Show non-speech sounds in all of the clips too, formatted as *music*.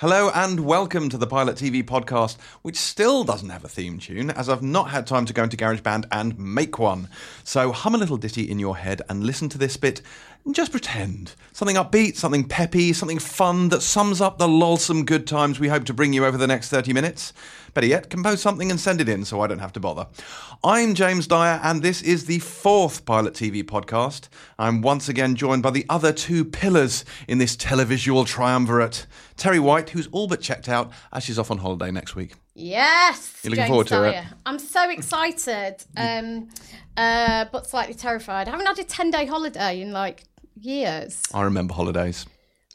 Hello and welcome to the Pilot TV podcast, which still doesn't have a theme tune, as I've not had time to go into GarageBand and make one. So hum a little ditty in your head and listen to this bit and just pretend. Something upbeat, something peppy, something fun that sums up the lolsome good times we hope to bring you over the next 30 minutes. Better yet, compose something and send it in so I don't have to bother. I'm James Dyer, and this is the fourth Pilot TV podcast. I'm once again joined by the other two pillars in this televisual triumvirate Terri White, who's all but checked out as she's off on holiday next week. Yes. You're looking James forward to it? Dyer. I'm so excited, *laughs* um, uh, but slightly terrified. I haven't had a 10 day holiday in like years. I remember holidays.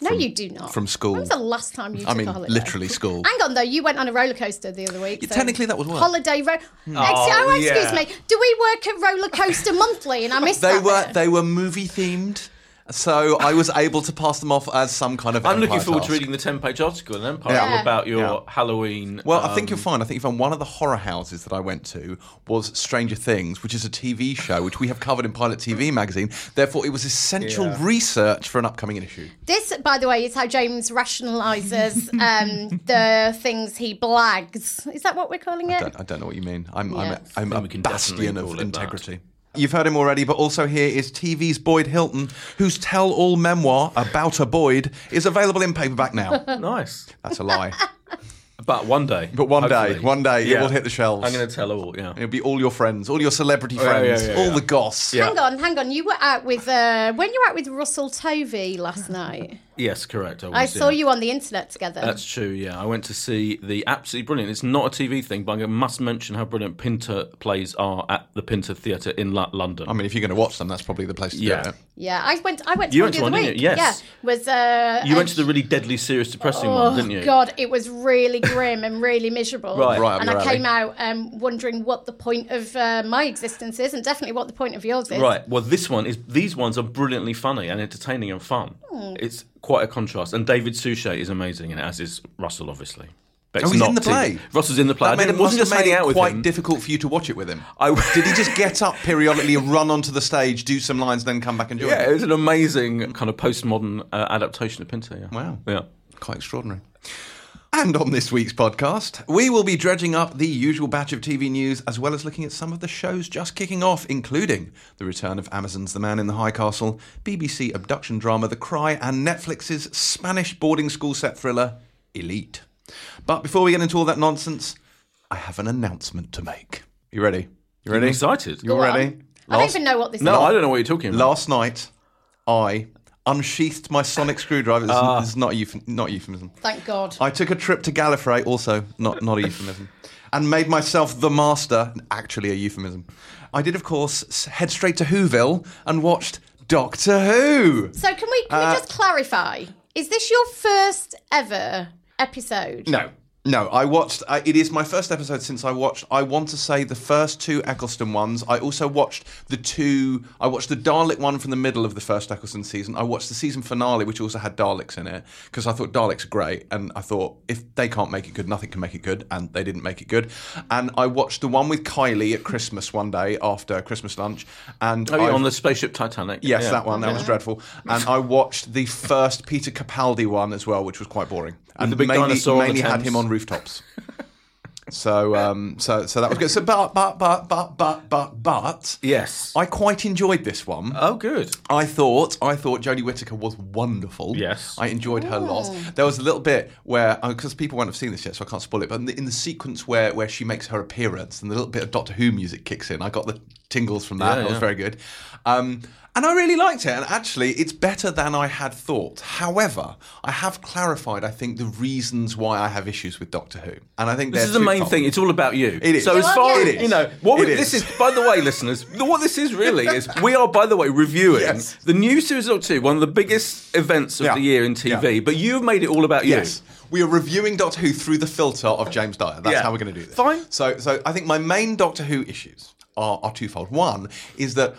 No, you do not. from school. When was the last time you I took mean, a holiday? literally school. Hang on, though. You went on a roller coaster the other week. Yeah, so- technically that was work. Holiday. Ro- Hmm. oh, excuse yeah. me. Do we work at Roller Coaster Monthly? And I *laughs* missed They that were bit? they were movie themed, so I was able to pass them off as some kind of. I'm looking forward task. to reading the 10 page article in Empire Yeah. about your Yeah. Halloween. Well, I think um, you'll find. I think you found one of the horror houses that I went to was Stranger Things, which is a TV show which we have covered in Pilot TV magazine. Therefore, it was essential Yeah. research for an upcoming issue. This, by the way, is how James rationalises um, *laughs* the things he blags. Is that what we're calling it? I don't, I don't know what you mean. I'm Yeah. I'm, I a, I'm a bastion of integrity. that. Integrity. You've heard him already, but also here is TV's Boyd Hilton, whose tell-all memoir about a Boyd is available in paperback now. *laughs* Nice. That's a lie. *laughs* But one day. But one day, one day, it will hit the shelves. I'm going to tell all, yeah. It'll be all your friends, all your celebrity Oh, yeah, friends, yeah, yeah, all yeah. the goss. Yeah. Hang on, hang on. You were out with uh, when you were out with Russell Tovey last night. Yes, correct. was, I saw yeah. you on the internet together. That's true, yeah. I went to see the absolutely brilliant. It's not a TV thing, but I must mention how brilliant Pinter plays are at the Pinter Theatre in Lo- London. I mean, if you're going to watch them, that's probably the place to Yeah. do it. yeah, I went. I went to You one went the to other one, week. didn't you? Yes. Yeah, was uh, you went to the really deadly, serious, depressing Oh one, didn't you? God, it was really grim and really miserable. Right. Right and your I alley. came out um, wondering what the point of uh, my existence is, and definitely what the point of yours is. Right. Well, this one is. These ones are brilliantly funny and entertaining and fun. Hmm. It's quite a contrast. And David Suchet is amazing and as is Russell, obviously. But Oh, he's not in the play? Russell's in the play. That I made it, wasn't just made out with quite him. difficult for you to watch it with him. I- Did he just get up periodically, run onto the stage, do some lines, then come back and join? Yeah, it was an amazing kind of postmodern uh, adaptation of Pinter. Yeah. Wow. Yeah. Quite extraordinary. And on this week's podcast, we will be dredging up the usual batch of TV news as well as looking at some of the shows just kicking off, including the return of Amazon's The Man in the High Castle, BBC abduction drama The Cry, and Netflix's Spanish boarding school set thriller Elite. But before we get into all that nonsense, I have an announcement to make. You ready? You ready? I'm excited. You Go on. ready? I don't even know what this No, is. No, I don't know what you're talking about. Last night, I unsheathed my sonic screwdriver. This, is, this is not a euph- not a euphemism. Thank God. I took a trip to Gallifrey, also not not a euphemism, *laughs* and made myself the master. Actually, a euphemism. I did, of course, head straight to Whoville and watched Doctor Who. So can we can Uh, we just clarify? Is this your first ever episode? No. No, I watched. Uh, it is my first episode since I watched. I want to say the first two Eccleston ones. I also watched the two. I watched the Dalek one from the middle of the first Eccleston season. I watched the season finale, which also had Daleks in it, because I thought Daleks are great, and I thought if they can't make it good, nothing can make it good, and they didn't make it good. And I watched the one with Kylie at Christmas one day after Christmas lunch, and Oh, yeah, on the spaceship Titanic. Yes, Yeah. that one. That was dreadful. And I watched the first Peter Capaldi one as well, which was quite boring. And the big mainly, dinosaur on the mainly had him on rooftops. *laughs* so, um, so, so that was good. So, but, but, but, but, but, but, but, Yes. I quite enjoyed this one. Oh, good. I thought I thought Jodie Whittaker was wonderful. Yes. I enjoyed her lot. There was a little bit where because people won't have seen this yet, so I can't spoil it. But in the, in the sequence where where she makes her appearance and the little bit of Doctor Who music kicks in, I got the tingles from that. Yeah, that was yeah. very good. Um, and I really liked it. And actually, it's better than I had thought. However, I have clarified, I think, the reasons why I have issues with Doctor Who. And I think This is the main twofold. thing. It's all about you. It is. So as far as you know, what we, is. this is. By the way, listeners, what this is really is *laughs* we are, by the way, reviewing Yes. the new series of Doctor Who, one of the biggest events of Yeah. the year in TV. Yeah. But you've made it all about you. Yes. We are reviewing Doctor Who through the filter of James Dyer. That's Yeah. how we're going to do this. Fine. So, so I think my main Doctor Who issues are, are twofold. One is that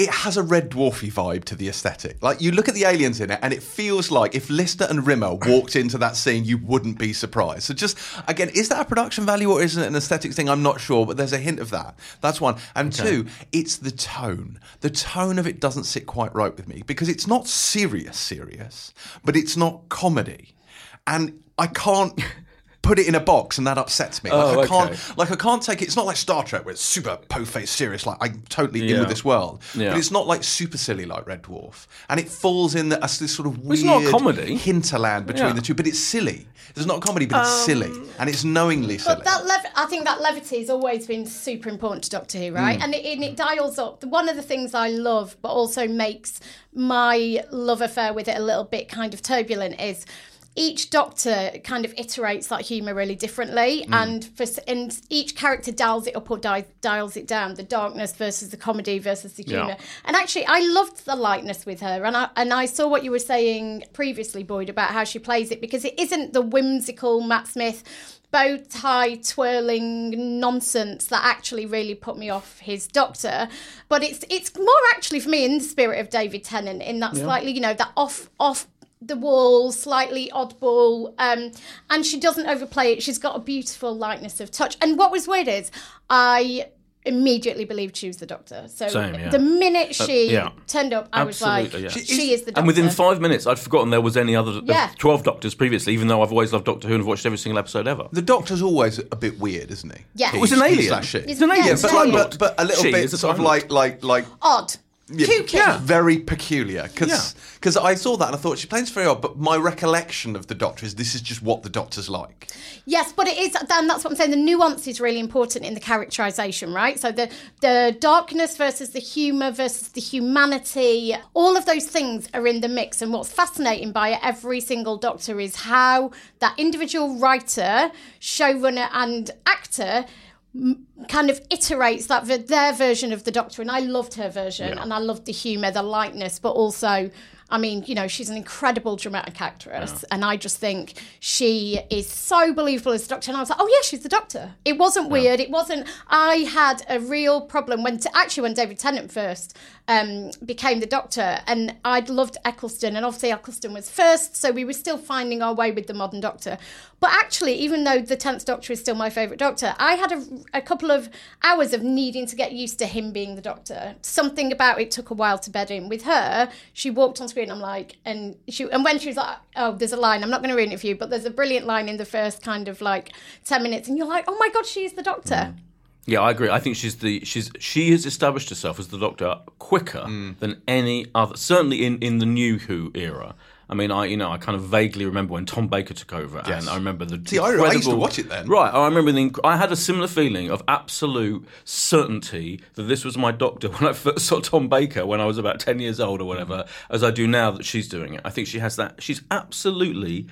it has a red dwarfy vibe to the aesthetic. Like you look at the aliens in it, and it feels like if Lister and Rimmer *clears throat* walked into that scene, you wouldn't be surprised. So, just again, is that a production value or is it an aesthetics thing? I'm not sure, but there's a hint of that. That's one. And two, it's the tone. The tone of it doesn't sit quite right with me because it's not serious, serious, but it's not comedy. And I can't *laughs* put it in a box and that upsets me. Like Oh, I can't okay. like I can't take it it's not like Star Trek where it's super po-faced serious like I'm totally in with this world. Yeah. But it's not like super silly like Red Dwarf. And it falls in the, as this sort of weird It's not a comedy. hinterland between Yeah. the two, but it's silly. It's not a comedy, but it's silly. Um, and it's knowingly silly. But that lev- I think that levity has always been super important to Doctor Who, right? Mm. And, it, and it dials up. One of the things I love, but also makes my love affair with it a little bit kind of turbulent, is each Doctor kind of iterates that humour really differently, mm. and for and each character dials it up or di- dials it down. The darkness versus the comedy versus the Yeah. humour. And actually, I loved the lightness with her, and I and I saw what you were saying previously, Boyd, about how she plays it because it isn't the whimsical Matt Smith bow tie twirling nonsense that actually really put me off his Doctor, but it's it's more actually for me in the spirit of David Tennant in that slightly you know that off off the wall, slightly oddball, um, and she doesn't overplay it. She's got a beautiful lightness of touch. And what was weird is I immediately believed she was the doctor. So Same, yeah. the minute she yeah. turned up, I was like, yeah. she, She is, the doctor. And within five minutes, I'd forgotten there was any other Yeah. uh, twelve Doctors previously. Even though I've always loved Doctor Who and have watched every single episode ever. the Doctor's always a bit weird, isn't he? Yeah. He's- Was an he's alien. that shit. He's an alien. Yeah, but, a like, Time but, but a little She bit is a sort of like like like odd. Kooky. Yeah. very peculiar because Yeah. I saw that and I thought she plays very odd. But my recollection of the Doctor is this is just what the Doctor's like. Yes, but it is, and that's what I'm saying. The nuance is really important in the characterization, right? So the the darkness versus the humor versus the humanity, all of those things are in the mix. And what's fascinating by every single Doctor is how that individual writer, showrunner, and actor kind of iterates that their version of the Doctor. And I loved her version, Yeah. and I loved the humor, the lightness, but also. I mean, you know, she's an incredible dramatic actress, and I just think she is so believable as the Doctor. And I was like, oh yeah, she's the Doctor. It wasn't weird. It wasn't. I had a real problem when, actually, when David Tennant first um, became the Doctor, and I'd loved Eccleston, and obviously Eccleston was first, so we were still finding our way with the modern Doctor. But actually, even though the tenth Doctor is still my favourite Doctor, I had a, a couple of hours of needing to get used to him being the Doctor. Something about it took a while to bed in. With her, she walked on screen. I'm like, and she, and when she was like, oh, there's a line. I'm not going to ruin it for you, but there's a brilliant line in the first kind of like ten minutes, and you're like, oh my god, she's the Doctor. Yeah, I agree. I think she's the she's she has established herself as the Doctor quicker Mm. than any other. Certainly in in the New Who era. I mean, I you know I kind of vaguely remember when Tom Baker took over, Yes. and I remember the See, I- I used to watch it then. Right, I remember the. I had a similar feeling of absolute certainty that this was my Doctor *laughs* when I first saw Tom Baker when I was about ten years old or whatever, as I do now that she's doing it. I think she has that. She's absolutely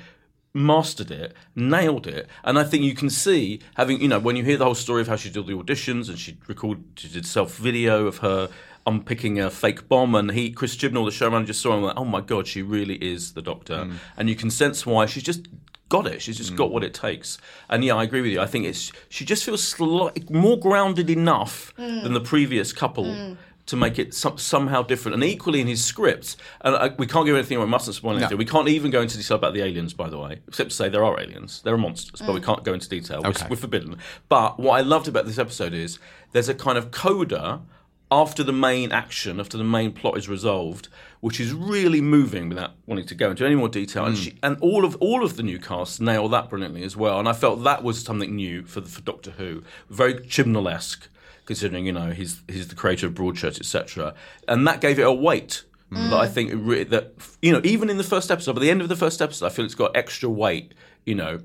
mastered it, nailed it, and I think you can see having you know when you hear the whole story of how she did the auditions and she recorded, she did self video of her unpicking a fake bomb, and he Chris Chibnall, the showrunner, just saw him like, oh my god, she really is the Doctor, mm. and you can sense why. She's just. Got it. She's just mm. got what it takes, and yeah, I agree with you. I think it's she just feels slight, more grounded enough mm. than the previous couple to make it some, somehow different. And equally in his scripts, and I, we can't give anything away, we mustn't spoil anything. We can't even go into detail about the aliens, by the way, except to say there are aliens. There are monsters, but we mm. can't go into detail. We're- We're, forbidden. But what I loved about this episode is there's a kind of coda after the main action, after the main plot is resolved, which is really moving without wanting to go into any more detail. And, mm. she, and all of all of the new cast nail that brilliantly as well. And I felt that was something new for for Doctor Who, very Chibnall-esque considering you know he's he's the creator of Broadchurch, etc. And that gave it a weight that I think it re- that you know even in the first episode, by the end of the first episode, I feel it's got extra weight. You know.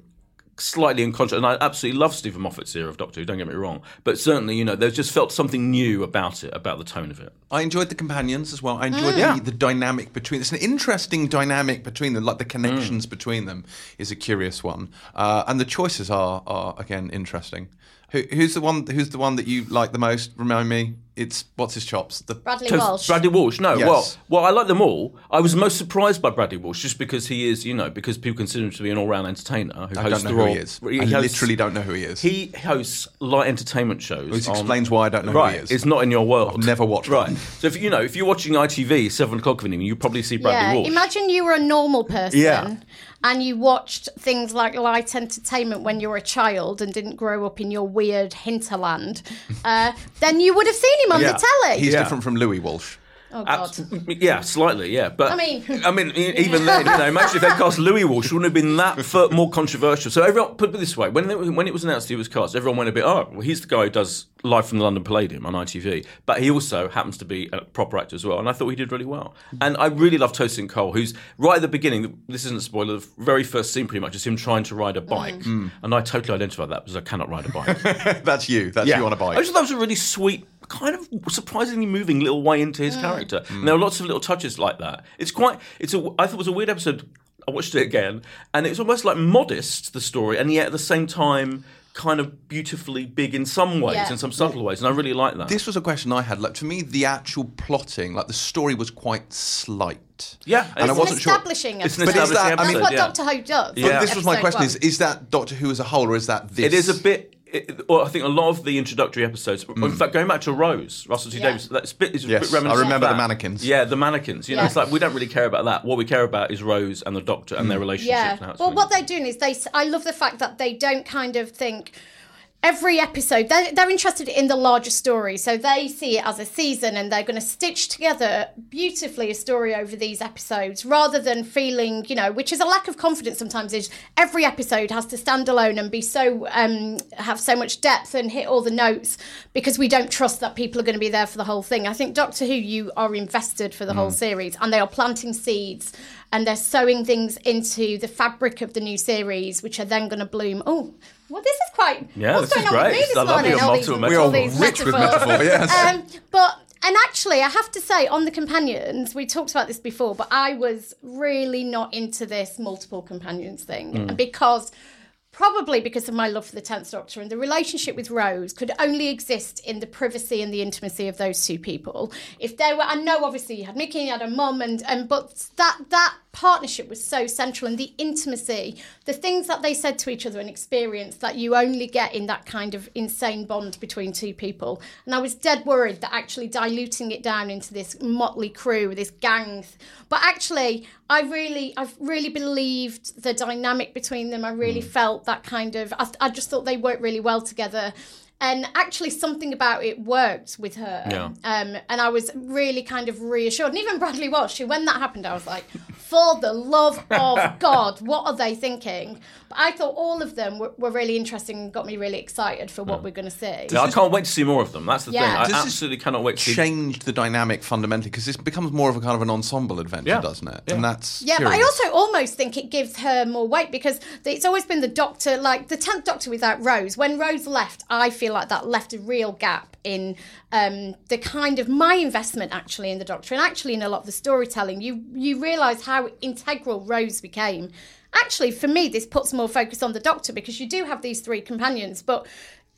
Slightly unconscious, and I absolutely love Steven Moffat's era of Doctor Who. Don't get me wrong, but certainly, you know, there's just felt something new about it, about the tone of it. I enjoyed the companions as well. I enjoyed Yeah. the, the dynamic between. It's an interesting dynamic between them. Like the Mm. connections between them is a curious one, uh, and the choices are are again interesting. Who, who's the one? Who's the one that you like the most? Remind me. It's what's his chops. The Bradley So, Walsh. Bradley Walsh. No, Yes. well, well, I like them all. I was most surprised by Bradley Walsh just because he is, you know, because people consider him to be an all-round entertainer who I hosts don't know the who Royal. he is. he I hosts- literally don't know who he is. He hosts light entertainment shows. Which on- explains why I don't know who right, he is. It's not in your world. I've never watched Right. one. So if you know, if you're watching ITV seven o'clock of an evening, you probably see Bradley yeah, Walsh. imagine you were a normal person Yeah. And you watched things like light entertainment when you were a child and didn't grow up in your weird hinterland. *laughs* Uh, then you would have seen him on Yeah. the telly. He's Yeah. different from Louis Walsh. Oh, Abs- God. *laughs* yeah, slightly, yeah. But I mean- I mean, *laughs* even then, you know, imagine if they cast Louis Walsh, wouldn't have been that *laughs* fur- more controversial. So everyone, put it this way: when it, was- when it was announced he was cast, everyone went a bit, oh, well, he's the guy who does live from the London Palladium on ITV, but he also happens to be a proper actor as well, and I thought he did really well. And I really love Tosin Cole, who's right at the beginning. This isn't a spoiler. The very first scene, pretty much, is him trying to ride a bike, Mm. and I totally identify that because I cannot ride a bike. That's you. That's you on a bike. I just thought that was a really sweet, kind of surprisingly moving little way into Mm. his character. And there are lots of little touches like that. It's quite. It's a. I thought it was a weird episode. I watched it again, and it's almost like modest the story, and yet at the same time. Kind of beautifully big in some ways, Yeah. in some subtle ways, and I really like that. This was a question I had. Like, to me, the actual plotting, like the story, was quite slight. Yeah, and I it's It's wasn't an sure. establishing It's an episode. But is that- establishing I That's mean- what yeah. Doctor Who does. Yeah. But this was my question: one. is is that Doctor Who as a whole, or is that this? It is a bit. It, well, I think a lot of the introductory episodes. In mm. fact, going back to Rose, Russell T Yeah. Davies, that's bit, is a Yes, bit reminiscent I of remember the mannequins. Yeah, the mannequins. You know, Yeah. it's like we don't really care about that. What we care about is Rose and the Doctor and their mm. relationship. Yeah. and how it's Well, really- what they're doing is they. I love the fact that they don't kind of think. Every episode, they're, they're interested in the larger story. So they see it as a season and they're going to stitch together beautifully a story over these episodes rather than feeling, you know, which is a lack of confidence sometimes, is every episode has to stand alone and be so, um, have so much depth and hit all the notes because we don't trust that people are going to be there for the whole thing. I think Doctor Who, you are invested for the whole series and they are planting seeds and they're sowing things into the fabric of the new series, which are then going to bloom. Oh, well, this is quite. Yeah, what's this is going with great. me this I love your multiple metaphors. We are rich with metaphors. metaphor, yes. *laughs* Um, but and actually, I have to say, on the companions, we talked about this before, but I was really not into this multiple companions thing Mm. because. Probably because of my love for the Tenth Doctor and the relationship with Rose could only exist in the privacy and the intimacy of those two people. If there were, I know obviously you had Mickey, you had a mum, and and but that that partnership was so central and the intimacy, the things that they said to each other and experienced that you only get in that kind of insane bond between two people. And I was dead worried that actually diluting it down into this motley crew, this gang, but actually I really, I've really believed the dynamic between them. I really mm. felt that kind of. I, I just thought they worked really well together. And actually, something about it worked with her. Yeah. Um, and I was really kind of reassured. And even Bradley Walsh, who, when that happened, I was like, for the love of *laughs* God, what are they thinking? But I thought all of them were, were really interesting and got me really excited for what we're going to see. Yeah, I can't wait to see more of them. That's the Yeah. thing. I Does this absolutely cannot wait to see. changed the dynamic fundamentally because this becomes more of a kind of an ensemble adventure, Yeah. doesn't it? Yeah. And that's Yeah, but I also almost think it gives her more weight because it's always been the doctor, like the 10th doctor without Rose. When Rose left, I feel like that left a real gap in um, the kind of my investment actually in the doctor and actually in a lot of the storytelling. You, you realise how integral Rose became. Actually, for me, this puts more focus on the doctor because you do have these three companions, but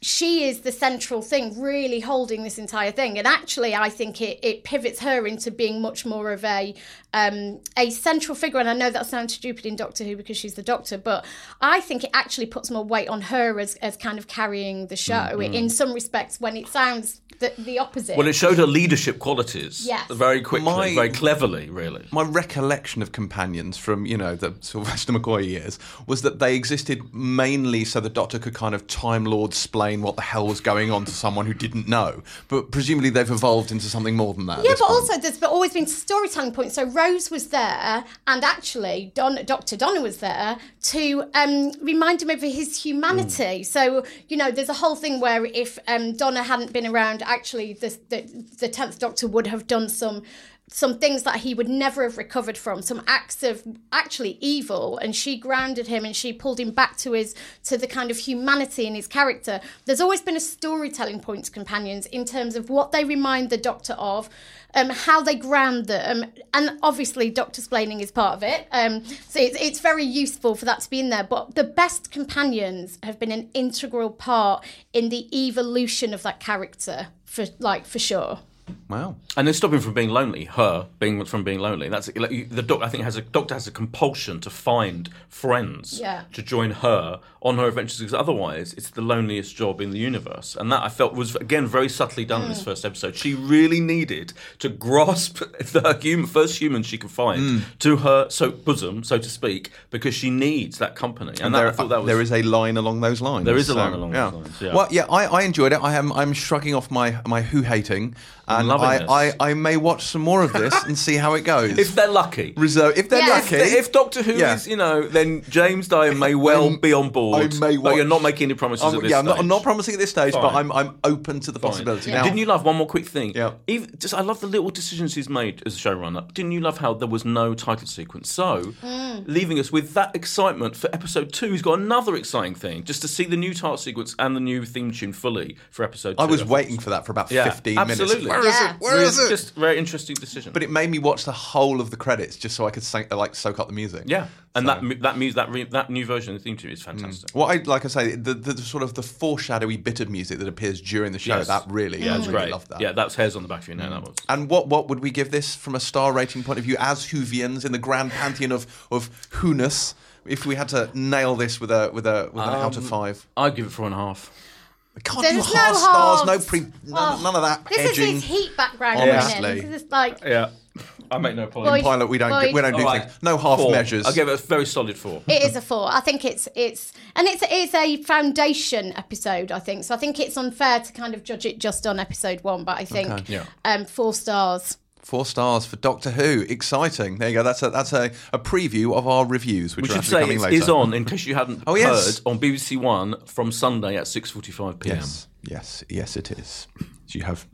she is the central thing really holding this entire thing. And actually i think it, it pivots her into being much more of a um, a central figure. And i know that sounds stupid in doctor who because she's the doctor but i think it actually puts more weight on her as, as kind of carrying the show in some respects when it sounds the, the opposite Well, it showed her leadership qualities Yes. very quickly, My- very cleverly, really. my recollection of companions from you know the Sylvester McCoy years was that they existed mainly so the Doctor could kind of time lord explain what the hell was going on to someone who didn't know. But presumably they've evolved into something more than that. Yeah, but point. also there's always been storytelling points. So Rose was there, and actually Don, Dr. Donna was there to um, remind him of his humanity. So you know, there's a whole thing where if um, Donna hadn't been around, actually the the the tenth Doctor would have done some some things that he would never have recovered from some acts of actually evil and she grounded him and she pulled him back to his to the kind of humanity in his character. There's always been a storytelling point to companions in terms of what they remind the doctor of um, how they ground them and obviously doctor splaining is part of it. Um, so it's, it's very useful for that to be in there but the best companions have been an integral part in the evolution of that character for like for sure wow. And they stop him from being lonely. Her being from being lonely. That's like, the doctor. I think has a doctor has a compulsion to find friends Yeah. to join her on her adventures because otherwise it's the loneliest job in the universe. And that I felt was again very subtly done in Mm. this first episode. She really needed to grasp *laughs* the human, first human she could find Mm. to her so bosom, so to speak, because she needs that company. And, that, there, I thought that was there is a line along those lines. There is a so, line along yeah. those lines, yeah. Well, yeah, I, I enjoyed it. I am I'm shrugging off my my who hating, and I. I, I may watch some more of this and see how it goes. *laughs* if they're lucky. Reserve, if they're Yeah. lucky, If, if Doctor Who Yeah. is, you know, then James Dyer may well I'm- be on board. I may but you're not making any promises I'm, at this yeah, I'm not, I'm not promising at this stage, but I'm I'm open to the Fine. possibility. Yeah. Now, Didn't you love one more quick thing? Yeah. Even, just I love the little decisions he's made as a showrunner. Didn't you love how there was no title sequence? So, mm. leaving us with that excitement for episode two, he's got another exciting thing just to see the new title sequence and the new theme tune fully for episode two. I was thought waiting for that for about Yeah, 15 absolutely. minutes. Where is Yeah. it? Where is it? Just a very interesting decision. But it made me watch the whole of the credits just so I could sing, like soak up the music. yeah, and So- that mu- that music that re, that new version of the theme tune is fantastic. Mm. What I like I say, the, the, the sort of the foreshadowy bit of music that appears during the show, Yes. that really, Yeah, I it's really great. loved that. Yeah, that's hairs on the back of your neck. That mm. was. And what what would we give this from a star rating point of view as Whovians in the grand pantheon of of Who-ness? If we had to nail this with a with a with an out of Um, five, I'd give it four and a half. we can't There's do no half stars, no pre, none, Oh, none of that This edging. is his heat background Honestly. coming in. This is like Yeah, I make no Boyd- Pilot, we don't Boyd- we don't do All right. things. No half Four. measures. I'll give it a very solid four. it is a four. I think it's it's and it's it's a foundation episode. I think so. I think it's unfair to kind of judge it just on episode one, but I think Okay. Yeah. um, four stars. Four stars for Doctor Who. Exciting. There you go. That's a that's a, a preview of our reviews, which We are should actually say coming later. is on in case you hadn't *laughs* Oh, yes. heard on BBC One from Sunday at six forty-five p.m. Yes, yes, yes, it is. So you have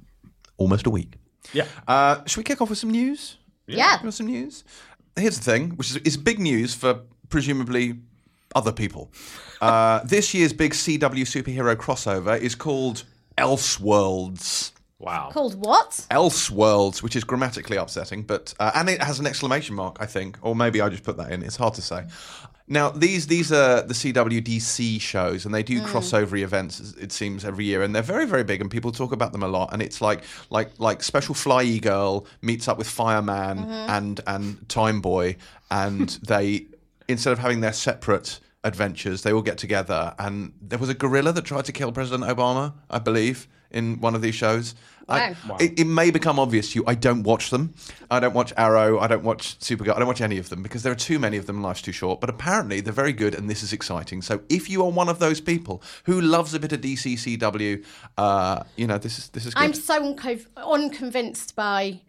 almost a week. Yeah, Uh, should we kick off with some news? Yeah. You want some news? Here's the thing, which is, is big news for presumably other people. Uh, *laughs* this year's big CW superhero crossover is called Elseworlds. wow. Called what? Elseworlds, which is grammatically upsetting, but uh, and it has an exclamation mark, I think, or maybe I just put that in. It's hard to say. Now these these are the CWDC shows, and they do hmm. crossover events. It seems every year, and they're very very big, and people talk about them a lot. And it's like like like Special Flyy Girl meets up with Fireman mm-hmm. and and Time Boy, and *laughs* they instead of having their separate adventures, they all get together. And there was a gorilla that tried to kill President Obama, I believe, in one of these shows. I, Wow. It, it may become obvious to you. I don't watch them. I don't watch Arrow. I don't watch Supergirl. I don't watch any of them because there are too many of them. and Life's too short. But apparently they're very good, and this is exciting. So if you are one of those people who loves a bit of DCCW, uh, you know this is this is good. I'm so unco- unconvinced by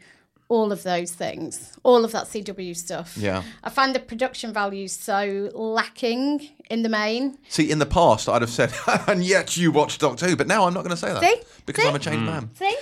all of those things, all of that CW stuff. Yeah. I find the production values so lacking in the main. See, in the past I'd have said, *laughs* and yet you watch Doctor Who, but now I'm not going to say that See? because See? I'm a changed man. See?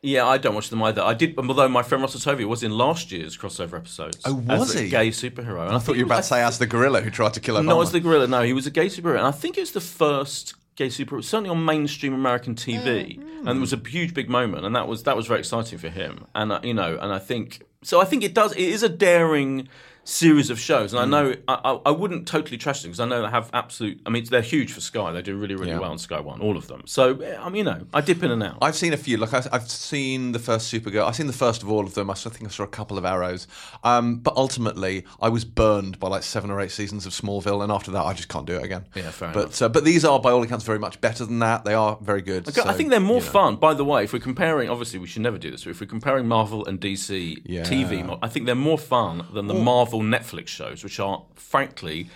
Yeah, I don't watch them either. I did, although my friend Russell Tovey was in last year's crossover episodes. Oh, was as a he? gay superhero? And I thought you were about to say as the gorilla who tried to kill Obama. No, as the gorilla. No, he was a gay superhero, and I think it was the first gay superhero, certainly on mainstream American TV, Mm. and it was a huge, big moment, and that was that was very exciting for him. And uh, you know, and I think so. I think it does. It is a daring series of shows, and Mm. I know I, I, wouldn't totally trust them because I know they have absolute. I mean, they're huge for Sky. They do really, really Yeah. well on Sky One, all of them. So I mean, you know, I dip in and out. I've seen a few. Like I, I've seen the first Supergirl. I've seen the first of all of them. I think I saw a couple of Arrows. Um, but ultimately, I was burned by like seven or eight seasons of Smallville, and after that, I just can't do it again. Yeah, fair but uh, but these are, by all accounts, very much better than that. They are very good. Okay, I so, think they're more you know. fun. By the way, if we're comparing, obviously we should never do this. But if we're comparing Marvel and DC Yeah. TV, mo- I think they're more fun than the Marvel Netflix shows, which are frankly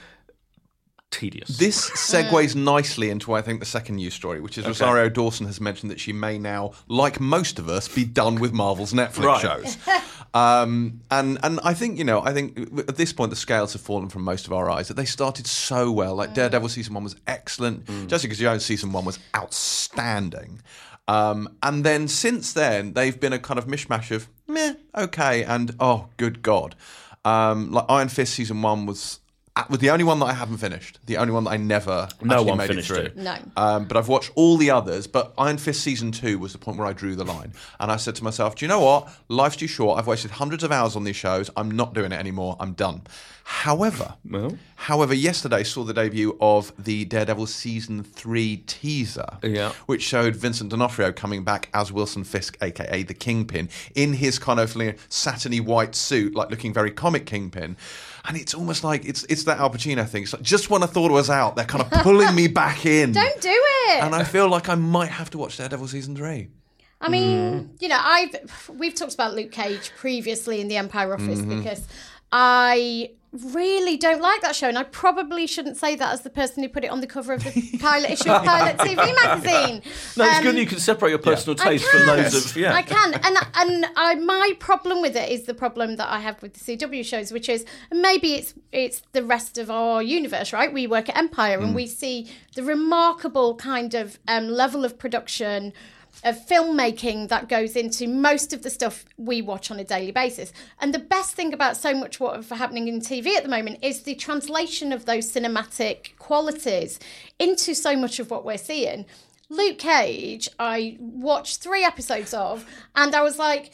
tedious. This *laughs* segues nicely into, I think, the second news story, which is Rosario Dawson has mentioned that she may now, like most of us, be done with Marvel's Netflix Right. shows. *laughs* um, and and I think you know, I think at this point the scales have fallen from most of our eyes. That they started so well. Like Daredevil season one was excellent. Jessica Jones season one was outstanding. Um, and then since then, they've been a kind of mishmash of meh, okay, and oh, good God. Um, like Iron Fist season one was was the only one that I haven't finished. The only one that I never No actually one made finished it through. it. No. Um, but I've watched all the others. But Iron Fist season two was the point where I drew the line, and I said to myself, "Do you know what? Life's too short. I've wasted hundreds of hours on these shows. I'm not doing it anymore. I'm done." However, Well? however, yesterday saw the debut of the Daredevil season three teaser, Yeah. which showed Vincent D'Onofrio coming back as Wilson Fisk, aka the Kingpin, in his kind of you know, satiny white suit, like looking very comic Kingpin. And it's almost like it's it's that Al Pacino thing. It's like just when I thought it was out, they're kind of pulling me back in. *laughs* Don't do it. And I feel like I might have to watch Daredevil season three. I mean, you know, I've we've talked about Luke Cage previously in the Empire Office Mm-hmm. because I really don't like that show, and I probably shouldn't say that as the person who put it on the cover of the *laughs* pilot issue of Pilot TV *laughs* magazine. No, it's Um, good you can separate your personal I taste from can. those of yeah. I can, and and I, my problem with it is the problem that I have with the CW shows, which is maybe it's it's the rest of our universe, right? We work at Empire, Mm. and we see the remarkable kind of um, level of production. Of filmmaking that goes into most of the stuff we watch on a daily basis. And the best thing about so much what is happening in TV at the moment is the translation of those cinematic qualities into so much of what we're seeing. Luke Cage, I watched three episodes of, and I was like,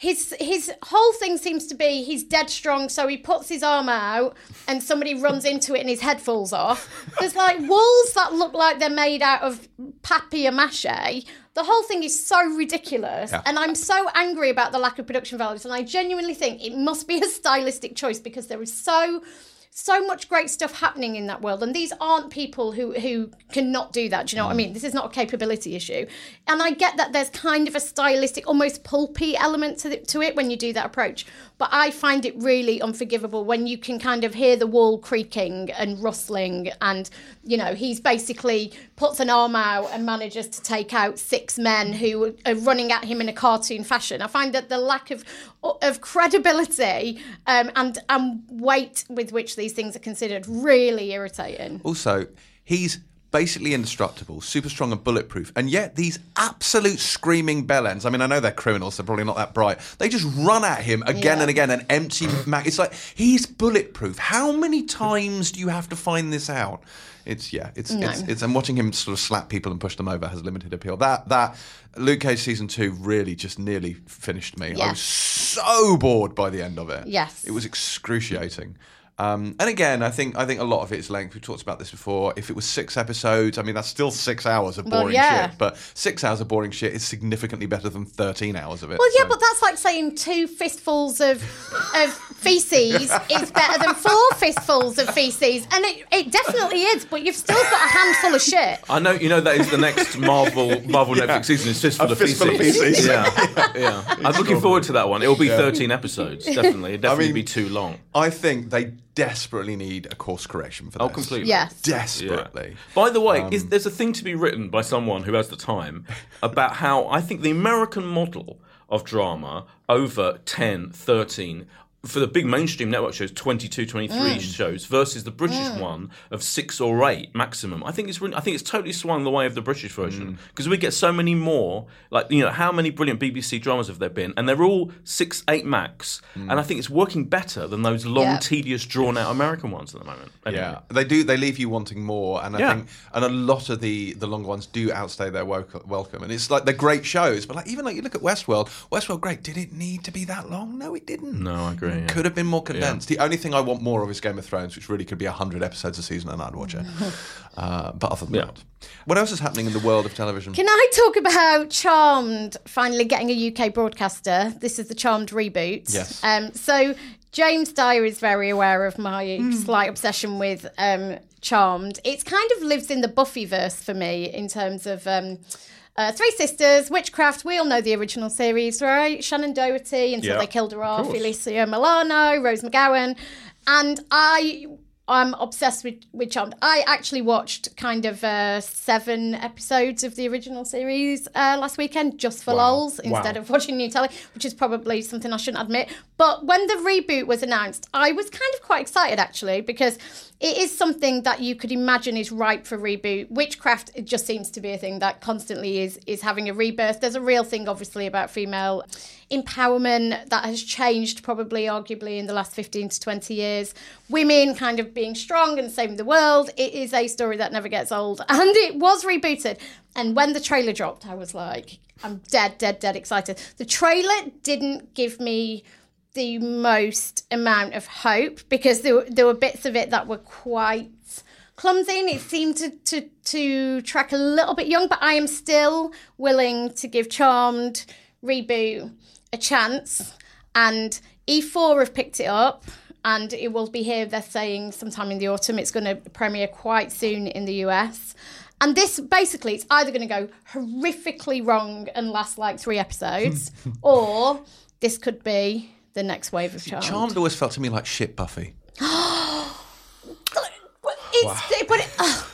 his his whole thing seems to be he's dead strong, so he puts his arm out and somebody runs into it and his head falls off. There's like walls that look like they're made out of papier mache. The whole thing is so ridiculous, Yeah. and I'm so angry about the lack of production values. And I genuinely think it must be a stylistic choice because there is so so much great stuff happening in that world and these aren't people who who cannot do that do you know what i mean? This is not a capability issue. And i get that there's kind of a stylistic almost pulpy element to, the, to it when you do that approach but i find it really unforgivable when you can kind of hear the wall creaking and rustling and you know he's basically puts an arm out and manages to take out six men who are running at him in a cartoon fashion. I find that the lack of of credibility um, and and weight with which these things are considered really irritating. Also, he's basically indestructible, super strong and bulletproof, and yet these absolute screaming bellends. I mean, I know they're criminals; they're probably not that bright. They just run at him again Yeah. and again, and empty mag. It's like he's bulletproof. How many times do you have to find this out? It's yeah, it's No. it's, it's and watching him sort of slap people and push them over has limited appeal. That that Luke Cage season two really just nearly finished me. I was so bored by the end of it. Yes. it was excruciating. Um, and again, I think I think a lot of it is length. We talked about this before. If it was six episodes, I mean that's still six hours of Well, boring yeah. shit. But six hours of boring shit is significantly better than thirteen hours of it. Well, yeah, so- but that's like saying two fistfuls of of feces *laughs* is better than four fistfuls of feces, and it, it definitely is. But you've still got a handful of shit. I know you know that is the next Marvel Marvel Netflix season. It's just for A the fistful of feces. feces. Yeah, yeah. I'm looking forward to that one. It will be 13 episodes. Definitely, it *laughs* definitely mean- be too long. I think they desperately need a course correction for that. Oh, completely. Yes. Desperately. By the way, um, is, there's a thing to be written by someone who has the time about how I think the American model of drama over 10, 13, for the big mainstream network shows, 22, 23 mm. shows versus the British mm. one of six or eight maximum. I think it's really, I think it's totally swung the way of the British version mm. because we get so many more. Like you know, how many brilliant BBC dramas have there been? And they're all six, eight max. And I think it's working better than those long, Yeah. tedious, drawn out American ones at the moment. Anyway. Yeah, they do. They leave you wanting more, and I Yeah. think, and a lot of the the longer ones do outstay their welcome. welcome. And it's like they're great shows, but like even like you look at Westworld. Westworld, great. Did it need to be that long? No, it didn't. No, I agree. Yeah. Could have been more condensed. The only thing I want more of is Game of Thrones, which really could be hundred episodes a season, and I'd watch it. *laughs* uh, but other than Yeah. that, what else is happening in the world of television? Can I talk about Charmed finally getting a UK broadcaster? This is the Charmed reboot. Yes. Um, so James Dyer is very aware of my slight obsession with um, Charmed. It's kind of lives in the Buffyverse for me in terms of. Um, uh, Three Sisters, Witchcraft, we all know the original series, right? Shannen Doherty until Yeah, they killed her off, course. Alyssa Milano, Rose McGowan. And I I'm obsessed with, with Charmed. I actually watched kind of uh, seven episodes of the original series uh, last weekend just for Wow. lols instead Wow. of watching new telly, which is probably something I shouldn't admit. But when the reboot was announced, I was kind of quite excited actually because it is something that you could imagine is ripe for reboot. Witchcraft it just seems to be a thing that constantly is is having a rebirth. There's a real thing obviously about female empowerment that has changed probably arguably in the last 15 to 20 years. Women kind of being strong and saving the world it is a story that never gets old. *laughs* And it was rebooted. And when the trailer dropped i was like i'm dead dead dead excited. The trailer didn't give me the most amount of hope because there, were- there were bits of it that were quite clumsy and it seemed to, to, to track a little bit young, but I am still willing to give Charmed reboot a chance. And E4 have picked it up and it will be here, they're saying, sometime in the autumn. It's going to premiere quite soon in the US. And this basically, it's either going to go horrifically wrong and last like three episodes, *laughs* or this could be the next wave of Charmed. Charmed always felt to me like shit Buffy. *gasps* It's, but it, God.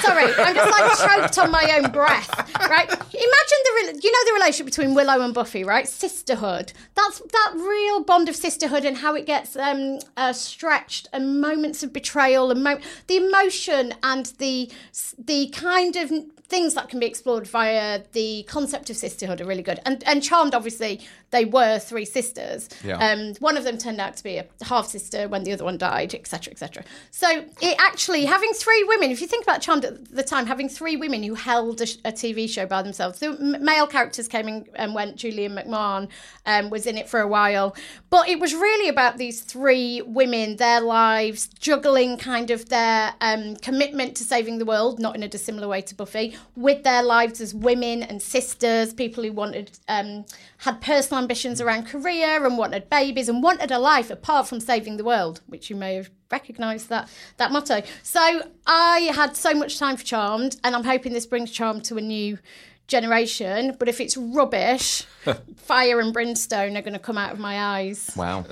Sorry, I'm just like choked on my own breath. Right? Imagine the re- you know the relationship between Willow and Buffy, right? Sisterhood. That's that real bond of sisterhood and how it gets um, uh, stretched and moments of betrayal and mo- the emotion and the the kind of things that can be explored via the concept of sisterhood are really good. And and Charmed, obviously, they were three sisters. Yeah. Um, one of them turned out to be a half sister when the other one died, etc., etc. So it actually having three women. If you think about Charmed at the time, having three women who held a, a TV show by themselves. The m- male characters came in and went. Julian McMahon um, was in it for a while, but it was really about these three women, their lives, juggling kind of their um, commitment to saving the world, not in a dissimilar way to Buffy, with their lives as women and sisters, people who wanted um, had personal ambitions around career and wanted babies and wanted a life apart from saving the world, which you may have recognised that that motto. So I had so much time for Charmed, and I'm hoping this brings Charmed to a new generation. But if it's rubbish, *laughs* fire and brimstone are going to come out of my eyes. Wow.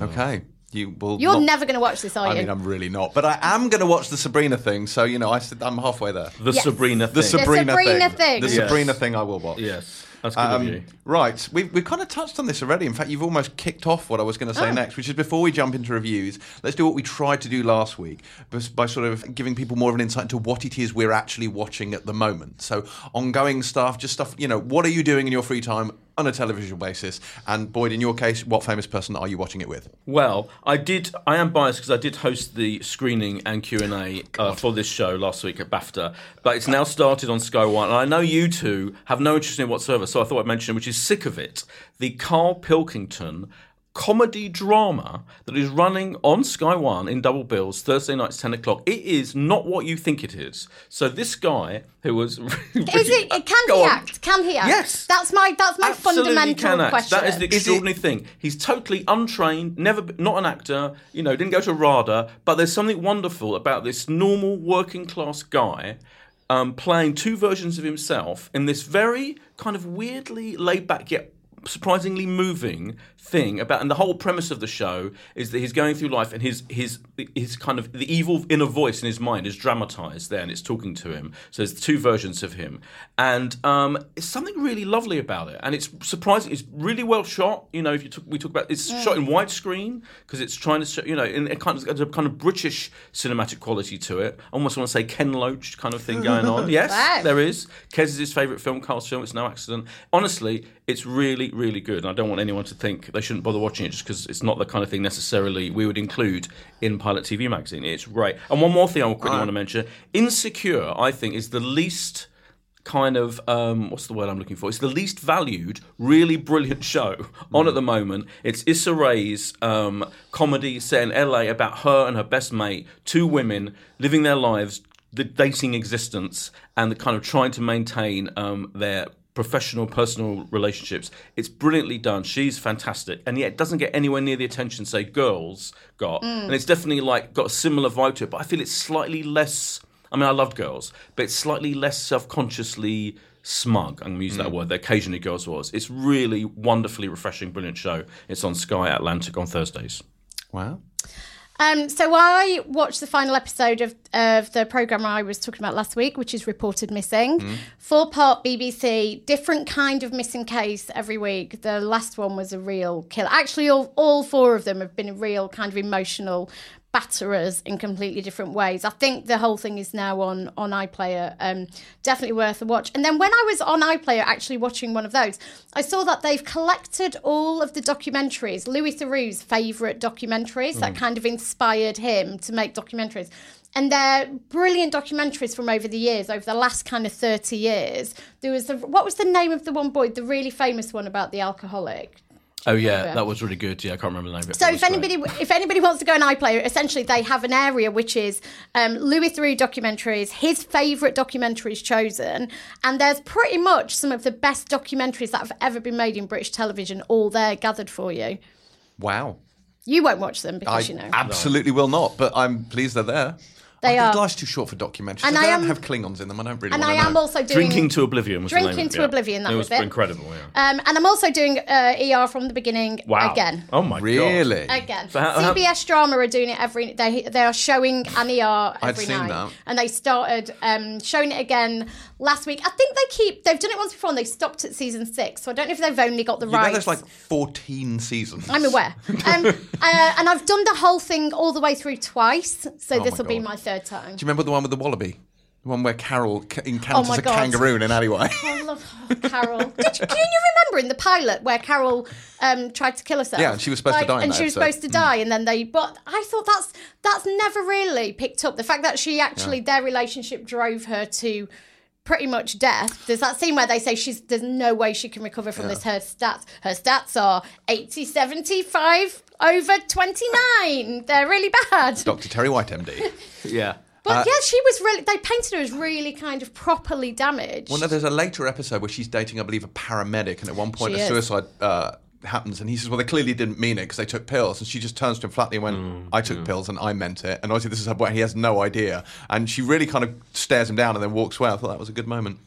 Okay. You will. You're not- never going to watch this, are you? I mean, I'm really not, but I am going to watch the Sabrina thing. So you know, I said I'm halfway there. The Yes. Sabrina thing. The thing. Sabrina, Sabrina thing. thing. The Yes. Sabrina thing. I will watch. yes, that's good of Um, you. right, we've, we've kind of touched on this already. In fact, you've almost kicked off what I was going to say Oh. next, which is before we jump into reviews, let's do what we tried to do last week bas- by sort of giving people more of an insight into what it is we're actually watching at the moment. So, ongoing stuff, just stuff, you know, what are you doing in your free time on a television basis? And Boyd, in your case, what famous person are you watching it with? Well, I did. I am biased because I did host the screening and Q and A uh, for this show last week at BAFTA, but it's now started on Sky One, and I know you two have no interest in it whatsoever. So I thought I'd mention, it, which is sick of it, the Carl Pilkington comedy drama that is running on Sky One in double bills Thursday nights ten o'clock. It is not what you think it is. So this guy who was *laughs* Is it? It Can he on. act? Can he act? Yes. That's my that's my Absolutely fundamental can act. question. That is the extraordinary thing. He's totally untrained, never not an actor. You know, didn't go to RADA. But there's something wonderful about this normal working class guy. Um, playing two versions of himself in this very kind of weirdly laid back yet surprisingly moving thing about and the whole premise of the show is that he's going through life and his his his kind of the evil inner voice in his mind is dramatized there and it's talking to him so there's two versions of him and um it's something really lovely about it and it's surprising it's really well shot you know if you talk, we talk about it's shot in widescreen because it's trying to show, you know in a kind of, a kind of british cinematic quality to it I almost want to say ken loach kind of thing going on *laughs* yes Wow. there is Kes is his favourite film, Carl's film. It's no accident. Honestly, it's really, really good. And I don't want anyone to think they shouldn't bother watching it just because it's not the kind of thing necessarily we would include in Pilot TV magazine. It's great. And one more thing I quickly want to mention: Insecure, I think, is the least kind of um, what's the word I'm looking for? It's the least valued, really brilliant *laughs* show on at the moment. It's Issa Rae's um, comedy set in LA about her and her best mate, two women living their lives, the dating existence, and the kind of trying to maintain um, their professional personal relationships it's brilliantly done she's fantastic and yet it doesn't get anywhere near the attention say girls got mm. and it's definitely like got a similar vibe to it but i feel it's slightly less I mean, I loved girls, but it's slightly less self-consciously smug. I'm going to use that mm. word. That occasionally girls was. It's really wonderfully refreshing, brilliant show. It's on Sky Atlantic on Thursdays. Wow. Um, so I watched the final episode of, of the program I was talking about last week, which is Reported Missing. Four part BBC, different kind of missing case every week. The last one was a real killer. Actually, all, all four of them have been a real kind of emotional batterers in completely different ways. I think the whole thing is now on on iPlayer. Um, definitely worth a watch. And then when I was on iPlayer actually watching one of those, I saw that they've collected all of the documentaries, Louis Theroux's favourite documentaries that kind of inspired him to make documentaries. And they're brilliant documentaries from over the years, over the last kind of 30 years. There was the, what was the name of the one boy, the really famous one about the alcoholic? Oh yeah, remember? that was really good. Yeah, I can't remember the name of it. So if was great. anybody if anybody wants to go on iPlayer, essentially they have an area which is um, Louis Theroux documentaries, his favourite documentaries chosen, and there's pretty much some of the best documentaries that have ever been made in British television all there gathered for you. Wow. You won't watch them I because you know. absolutely will not, but I'm pleased they're there. They are. Life's too short for documentaries. And they I don't am- have Klingons in them. I don't really And want I to know. am also doing Drinking to Oblivion was the name Drinking of it, to yeah. Oblivion, that it was was it. incredible. Yeah. Um, and I'm also doing uh, ER from the beginning Wow. again. Oh my god. Really? Again, So how- how- CBS Drama are doing it every. They they are showing an ER every I'd every seen night, that. and they started um, showing it again last week. I think they keep. They've done it once before, and they stopped at season six. So I don't know if they've only got the You know there's like 14 seasons. I'm aware, *laughs* um, uh, and I've done the whole thing all the way through twice. So this Oh my will be my third time. Do you remember the one with the wallaby? The one where Carol c- encounters Oh a God. kangaroo in an alleyway. I love oh, Carol. Did you, can you remember in the pilot where Carol um, tried to kill herself? Yeah, and she was supposed to die and that she was episode. supposed to die, and then they. But I thought that's that's never really picked up. The fact that she actually their relationship drove her to pretty much death. There's that scene where they say she's there's no way she can recover from this. Her stats her stats are 80, 75 over 29. They're really bad. *laughs* Dr. Terri White, MD. *laughs* Yeah. But Uh, yeah, she was really. They painted her as really kind of properly damaged. Well, no, there's a later episode where she's dating, I believe, a paramedic, and at one point She a is. suicide uh, happens, and he says, "Well, they clearly didn't mean it because they took pills." And she just turns to him flatly and went, Mm, "I took pills and I meant it." And obviously, this is her boy. He has no idea, and she really kind of stares him down and then walks away. I thought that was a good moment.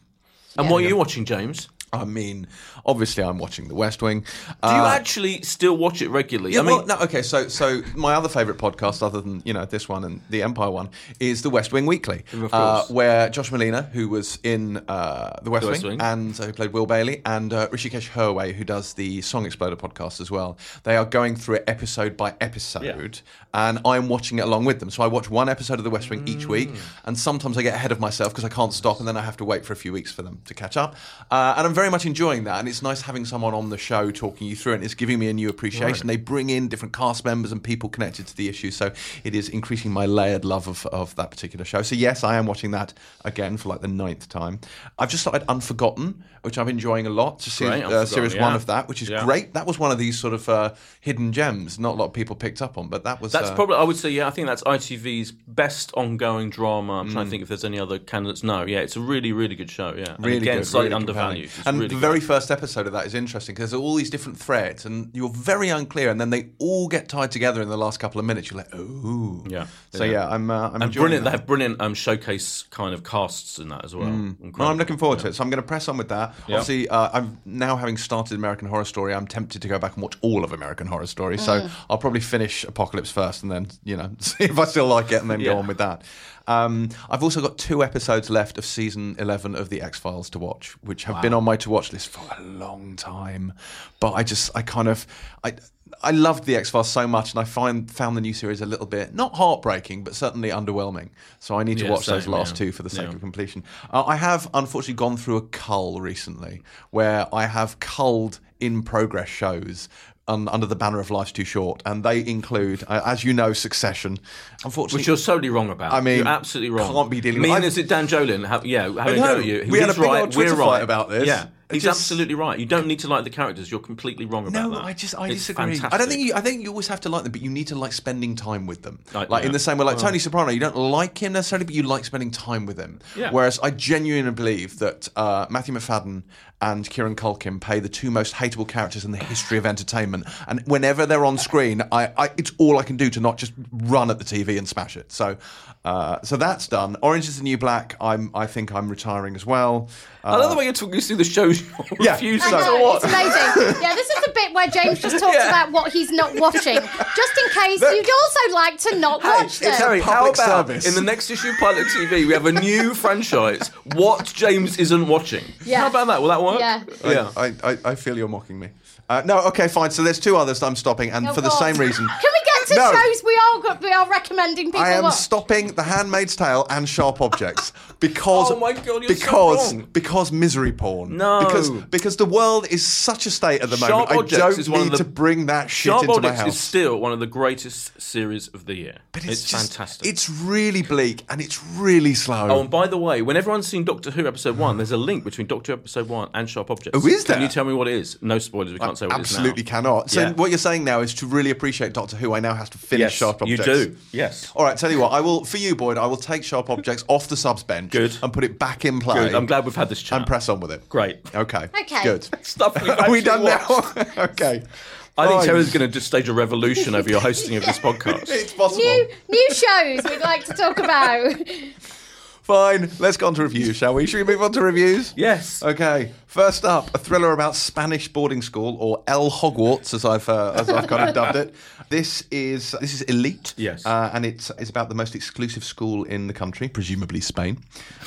And what are you watching, James? I mean, obviously, I'm watching The West Wing. Do you Uh, actually still watch it regularly? Yeah, I mean, well, no, okay. So, so my other favourite podcast, other than you know this one and the Empire one, is the West Wing Weekly, uh, where Josh Malina, who was in uh, the West, The West Wing, Wing. and uh, who played Will Bailey, and uh, Hrishikesh Hirway, who does the Song Exploder podcast as well, they are going through it episode by episode, and I'm watching it along with them. So I watch one episode of the West Wing each Mm. week, and sometimes I get ahead of myself because I can't stop, and then I have to wait for a few weeks for them to catch up. Uh, and I'm very much enjoying that, and it's nice having someone on the show talking you through it. It's giving me a new appreciation. They bring in different cast members and people connected to the issue, so it is increasing my layered love of, of that particular show. So yes, I am watching that again for like the ninth time. I've just started Unforgotten, which I'm enjoying a lot. To see uh, series yeah. one of that, which is Yeah. great. That was one of these sort of uh, hidden gems. Not a lot of people picked up on, but that was That's uh, probably, I would say, yeah, I think that's ITV's best ongoing drama. I'm Mm. trying to think if there's any other candidates. No, yeah, it's a really, really good show, yeah. And really again, good, slightly really undervalued. Compelling. It's And really the good. very first episode of that is interesting because there's all these different threads, and you're very unclear, and then they all get tied together in the last couple of minutes. You're like, oh, Yeah, So yeah. yeah, I'm uh, I'm and brilliant. that. They have brilliant um, showcase kind of casts in that as well. No, I'm looking forward to it. So I'm going to press on with that. Yeah. Obviously, uh, I'm now having started American Horror Story. I'm tempted to go back and watch all of American Horror Story. So I'll probably finish Apocalypse first, and then you know *laughs* see if I still like it, and then Yeah. go on with that. Um, I've also got two episodes left of season 11 of the X Files to watch, which have been on my to watch list for a long time. But I just, I kind of, I. I loved the X Files so much, and I find found the new series a little bit not heartbreaking, but certainly underwhelming. So I need to Yeah, watch those last yeah. two for the sake Yeah. of completion. Uh, I have unfortunately gone through a cull recently where I have culled in progress shows. Un, under the banner of Life's Too Short, and they include, uh, as you know, Succession. Unfortunately, Which you're totally wrong about. I mean, you're absolutely wrong. can't be dealing Me with- and I- is it Dan Jolin? Have, yeah, having know. a go at you. We had a He's big right. old Twitter we're fight right about this. Yeah, It he's just- absolutely right. You don't need to like the characters. You're completely wrong about No, that. No, I just I It's disagree. I don't think you. I think you always have to like them, but you need to like spending time with them. I- like in the same way, like Tony Soprano, you don't like him necessarily, but you like spending time with him. Yeah. Whereas I genuinely believe that uh, Matthew Macfadyen and Kieran Culkin play the two most hateable characters in the history of entertainment, and whenever they're on screen, I, I it's all I can do to not just run at the TV and smash it. So, uh, so that's done. Orange is the New Black. I'm. I think I'm retiring as well. I love the way you're talking through the shows. *laughs* Yeah, refusing so- to No, watch. it's amazing. Yeah, this is the bit where James just talks Yeah. about what he's not watching, just in case Look. you'd also like to not watch them. Terri, how public about service. in the next issue of Pilot TV, we have a new *laughs* franchise, What James Isn't Watching? Yeah. How about that? Will that work? Yeah. Yeah. I, I, I feel you're mocking me. Uh, no, okay, fine. So there's two others that I'm stopping, and Oh, for the same reason. Can we get to No. shows we are we are recommending people I am watch? stopping The Handmaid's Tale and Sharp Objects *laughs* because Oh my God, you're so because wrong. because misery porn. No. because because the world is such a state at the Sharp moment. Objects I don't is one of need the- to bring that shit Sharp into my Objects house. is still one of the greatest series of the year. but it's just- fantastic. It's really bleak and it's really slow. Oh, and by the way, when everyone's seen Doctor Who episode one, there's a link between Doctor Who episode one and Sharp Objects. Oh, is Can you tell me what it is? No spoilers. We can't say what Absolutely it is now. cannot. So Yeah. what you're saying now is to really appreciate Doctor Who, I now have to finish Yes, Sharp you Objects. do. Yes. All right, tell you what, I will for you, Boyd. I will take sharp objects off the subs bench, Good. and put it back in play. Good. I'm glad we've had this chat. and press on with it. Great. Okay. Okay. Good. *laughs* Stuff we've Are we done watched. now? *laughs* okay. I think Fine. Terri's going to just stage a revolution over your hosting of this *laughs* podcast. It's possible. New new shows we'd like to talk about. Fine. Let's go on to reviews, shall we? Should we move on to reviews? Yes. Okay. First up, a thriller about Spanish boarding school, or El Hogwarts, as I've uh, as I've kind of dubbed it. This is this is Elite. Yes. Uh, and it's it's about the most exclusive school in the country, presumably Spain,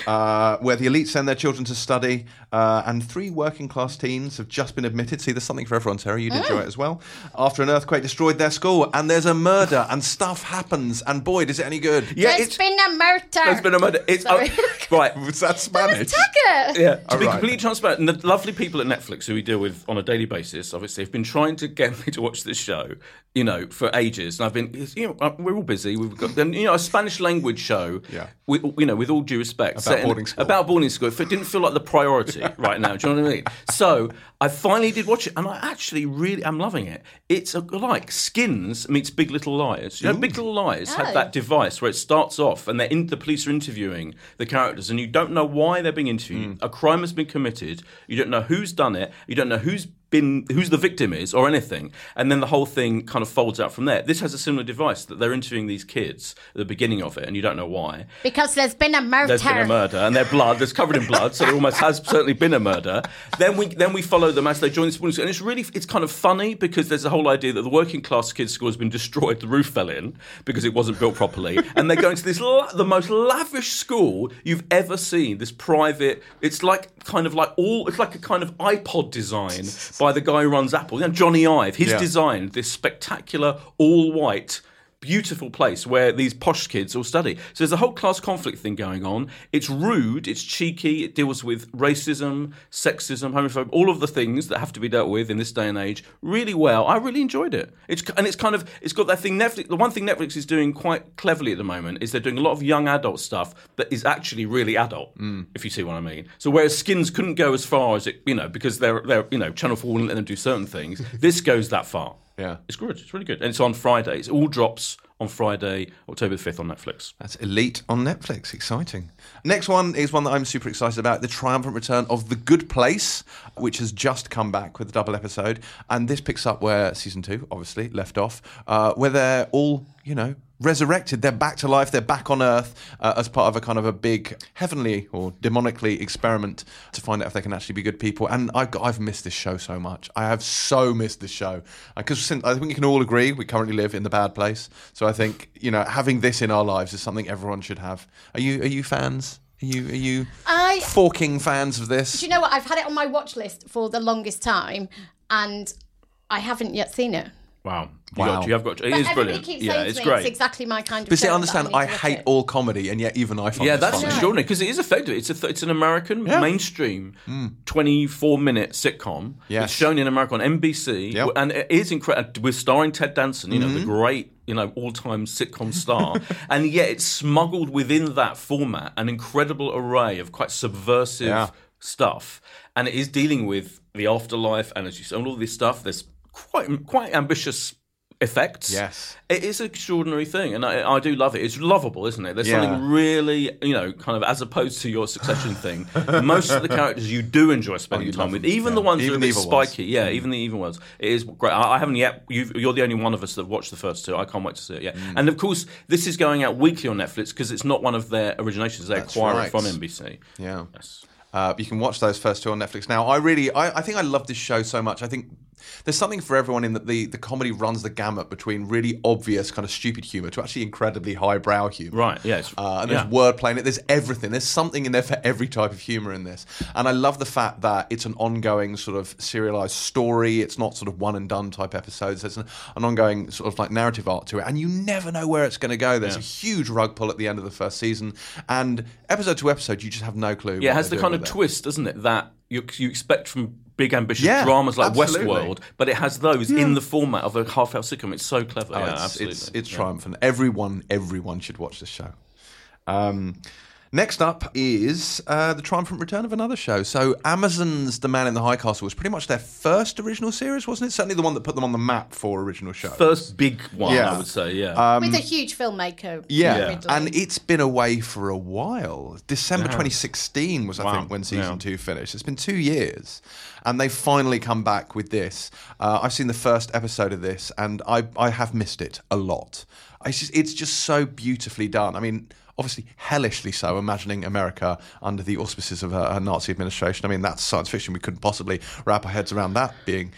uh, where the elite send their children to study. Uh, and three working class teens have just been admitted. See, there's something for everyone, Terri. You'd enjoy it as well. After an earthquake destroyed their school, and there's a murder, and stuff happens. And boy, does it any good? Yeah, There's it's been a murder. there's been a murder. It's Sorry. *laughs* right. Was that Spanish? Tucker. Yeah, to be right. completely transparent, and the lovely people at Netflix who we deal with on a daily basis, obviously, have been trying to get *laughs* me to watch this show, you know, for ages. And I've been, you know, uh, we're all busy. We've got, then, you know, a Spanish language show, Yeah. with, you know, with all due respect, About set in- boarding school. about boarding school. If it didn't feel like the priority *laughs* right now, do you know what I mean? So I finally did watch it, and I actually really am loving it. It's a, like Skins meets Big Little Lies. You know, Big Little Lies Oh. had that device where it starts off and they're in, the police are interviewing the characters and you don't know why they're being interviewed. A crime has been committed. You don't know who's done it. You don't know who's been who's the victim is or anything. And then the whole thing kind of folds out from there. This has a similar device that they're interviewing these kids at the beginning of it and you don't know why. Because there's been a murder. There's been a murder, and their blood is covered in blood, so there almost has certainly been a murder. Then we then we follow them as they join this boarding school, and it's really it's kind of funny because there's a whole idea that the working class kids' school has been destroyed, the roof fell in because it wasn't built properly, and they're going to this la- the most lavish school you've ever seen. This private, it's like kind of like all, it's like a kind of iPod design by the guy who runs Apple, you know, Jony Ive. He's Yeah. designed this spectacular all white beautiful place where these posh kids all study. So there's a whole class conflict thing going on. It's rude, it's cheeky, it deals with racism, sexism, homophobia, all of the things that have to be dealt with in this day and age really well. I really enjoyed it. It's and it's kind of it's got that thing Netflix the one thing Netflix is doing quite cleverly at the moment is they're doing a lot of young adult stuff that is actually really adult, mm. if you see what I mean. So whereas Skins couldn't go as far as it, you know, because they're they're you know, Channel 4 wouldn't let them do certain things, *laughs* this goes that far. Yeah. It's good. It's really good. And it's on Friday. It all drops on Friday, October 5th on Netflix. That's Elite on Netflix. Exciting. Next one is one that I'm super excited about the triumphant return of The Good Place, which has just come back with a double episode. And this picks up where season two, obviously, left off, uh, where they're all, you know, resurrected. They're back to life. They're back on Earth uh, as part of a kind of a big heavenly or demonically experiment to find out if they can actually be good people. And I've, got, I've missed this show so much. I have so missed this show because I think we can all agree we currently live in the bad place. So I think you know having this in our lives is something everyone should have. Are you are you fans? Are you are you I forking fans of this? Do you know what? I've had it on my watch list for the longest time, and I haven't yet seen it. Wow. You, Wow. Got, you have got. It But is brilliant. keeps Yeah, saying it's to me great. it's exactly my kind of. But see, I understand. I, I hate it. all comedy, and yet even I find yeah, that's funny. extraordinary because it is effective. It's a th- it's an American Yeah. mainstream, mm. twenty-four minute sitcom. Yes. It's shown in America on NBC, Yep. and it is incredible. Uh, we're starring Ted Danson, you know, the mm-hmm. great you know all-time sitcom star, *laughs* and yet it's smuggled within that format an incredible array of quite subversive Yeah. stuff, and it is dealing with the afterlife and as you say, all this stuff. There's quite quite ambitious effects. Yes. It is an extraordinary thing, and I, I do love it. It's lovable, isn't it? There's Yeah. something really, you know, kind of as opposed to your Succession thing. Most of the characters you do enjoy spending you time with, even yeah. the ones Even that are a bit evil ones. Mm. spiky. Yeah, even the evil ones. It is great. I, I haven't yet. You've, you're the only one of us that watched the first two. I can't wait to see it. Yeah, Mm. and of course, this is going out weekly on Netflix because it's not one of their originations. They acquire right. it from NBC. Yeah. Yes. Uh, you can watch those first two on Netflix now. I really, I, I think I love this show so much. I think there's something for everyone in that the, the comedy runs the gamut between really obvious kind of stupid humour to actually incredibly highbrow humour. Right. Yes. Uh, and yeah. there's wordplay in it. There's everything. There's something in there for every type of humour in this. And I love the fact that it's an ongoing sort of serialized story. It's not sort of one and done type episodes. There's an, an ongoing sort of like narrative art to it. And you never know where it's going to go. There's a huge rug pull at the end of the first season. And episode to episode, you just have no clue. Yeah, it has the kind of twist, doesn't it, that you, you expect from big ambitious Yeah, dramas like absolutely. Westworld, but it has those in the format of a half-hour sitcom. It's so clever. Oh, yeah, it's, absolutely. it's, it's Yeah. triumphant. Everyone, everyone should watch this show. Um, Next up is uh, the triumphant return of another show. So Amazon's The Man in the High Castle was pretty much their first original series, wasn't it? Certainly the one that put them on the map for original shows. First big one, Yeah. I would say. Yeah. With a huge filmmaker. Yeah, Ridley. and it's been away for a while. December Yeah. 2016 was, I Wow. think, when season Yeah. two finished. It's been two years, and they've finally come back with this. Uh, I've seen the first episode of this, and I I have missed it a lot. It's just, it's just so beautifully done. I mean. Obviously, hellishly so. Imagining America under the auspices of a, a Nazi administration. I mean, that's science fiction. We couldn't possibly wrap our heads around that being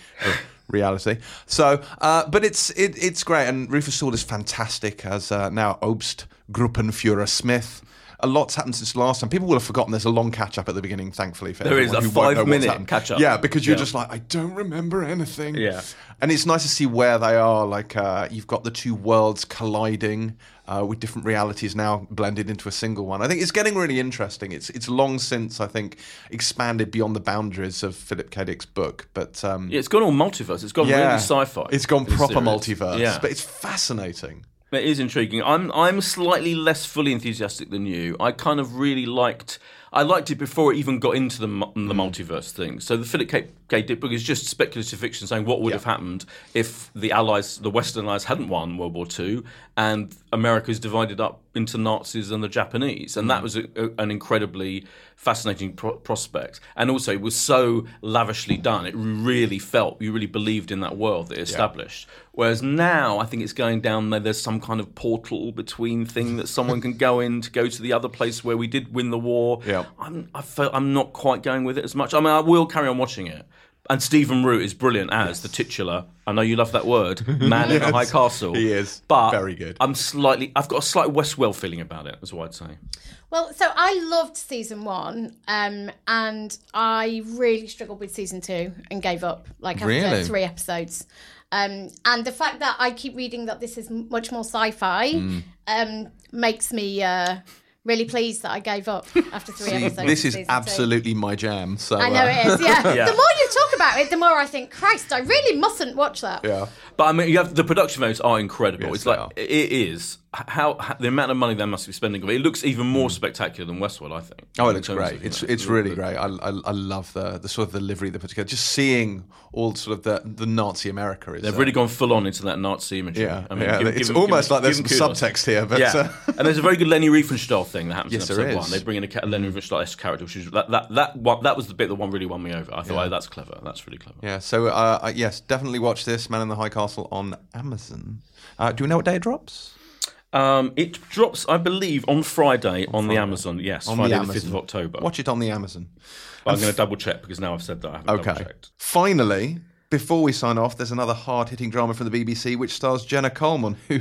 reality. So, uh, but it's it, it's great, and Rufus Sewell is fantastic as uh, now Obst Gruppenführer Smith. A lot's happened since last time. People will have forgotten. There's a long catch up at the beginning, thankfully. For There is a know five-minute happened. catch-up. Yeah, because you're Yeah. just like, I don't remember anything. Yeah. and it's nice to see where they are. Like uh, you've got the two worlds colliding uh, with different realities now blended into a single one. I think it's getting really interesting. It's it's long since I think expanded beyond the boundaries of Philip K. Dick's book, but um, yeah, it's gone all multiverse. It's gone yeah, really sci-fi. It's gone proper series. multiverse, Yeah. but it's fascinating. It is intriguing. I'm I'm slightly less fully enthusiastic than you. I kind of really liked. I liked it before it even got into the mu- Mm. the multiverse thing. So the Philip K. K. Dick book is just speculative fiction, saying what would have happened if the Allies, the Western Allies, hadn't won World War II, and America's divided up into Nazis and the Japanese, and Mm. that was a, a, an incredibly fascinating pro- prospect. And also, it was so lavishly done; it really felt you really believed in that world that it established. Whereas now, I think it's going down there. There's some kind of portal between thing that someone can go in to go to the other place where we did win the war. Yeah. I'm, I felt I'm not quite going with it as much. I mean, I will carry on watching it. And Stephen Root is brilliant as the titular. I know you love that word, man in the *laughs* high castle. he is. but Very good. I'm slightly. I've got a slight Westworld feeling about it. Is what I'd say. Well, so I loved season one, um, and I really struggled with season two and gave up like after Really? three episodes. Um, and the fact that I keep reading that this is much more sci-fi Mm. um, makes me uh, really pleased that I gave up after three See, episodes. this is season two. absolutely my jam. So I know uh, it is. Yeah. *laughs* Yeah. The more you talk about it, the more I think, Christ, I really mustn't watch that. Yeah. But I mean, you have the production values are incredible. Yes, it's like are. it is how, how the amount of money they must be spending. It looks even more spectacular than Westworld. I think. Mm. Oh, it looks great. of, It's know, it's really the- great. I, I I love the the sort of the livery they put together. Just seeing all sort of the the Nazi America is. They've uh, really gone full on into that Nazi imagery. Yeah, I mean, yeah, give- it's give almost give like there's some subtext here, but yeah, uh, and there's a very good Leni Riefenstahl thing that happens Yes, in there episode is. one. They bring in a, a Leni Riefenstahl character, which is that that that one, that was the bit that one really won me over. I thought, oh, that's clever. That's really clever. yeah. So uh, uh, yes, definitely watch this Man in the High Castle on Amazon. Uh, do we know what day it drops? Um, it drops, I believe, on Friday on, the Amazon. Yes, On Friday the the fifth of October. Watch it on the Amazon. I'm going to double check because now I've said that I haven't double Okay. checked. Finally, before we sign off, there's another hard-hitting drama from the BBC which stars Jenna Coleman, who,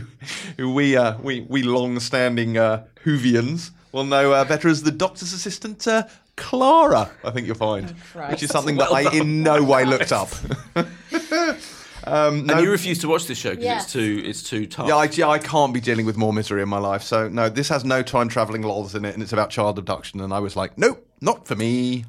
who we uh, we we long-standing uh, Whovians will know uh, better as the Doctor's assistant. Uh, Clara, I think you'll find, Christ. which is something that I in no way looked *laughs* up. *laughs* um, no, And you refuse to watch this show because Yes. it's too it's too tough. yeah, I, yeah, I can't be dealing with more misery in my life. So no, this has no time traveling lols in it, and it's about child abduction. And I was like, nope, not for me.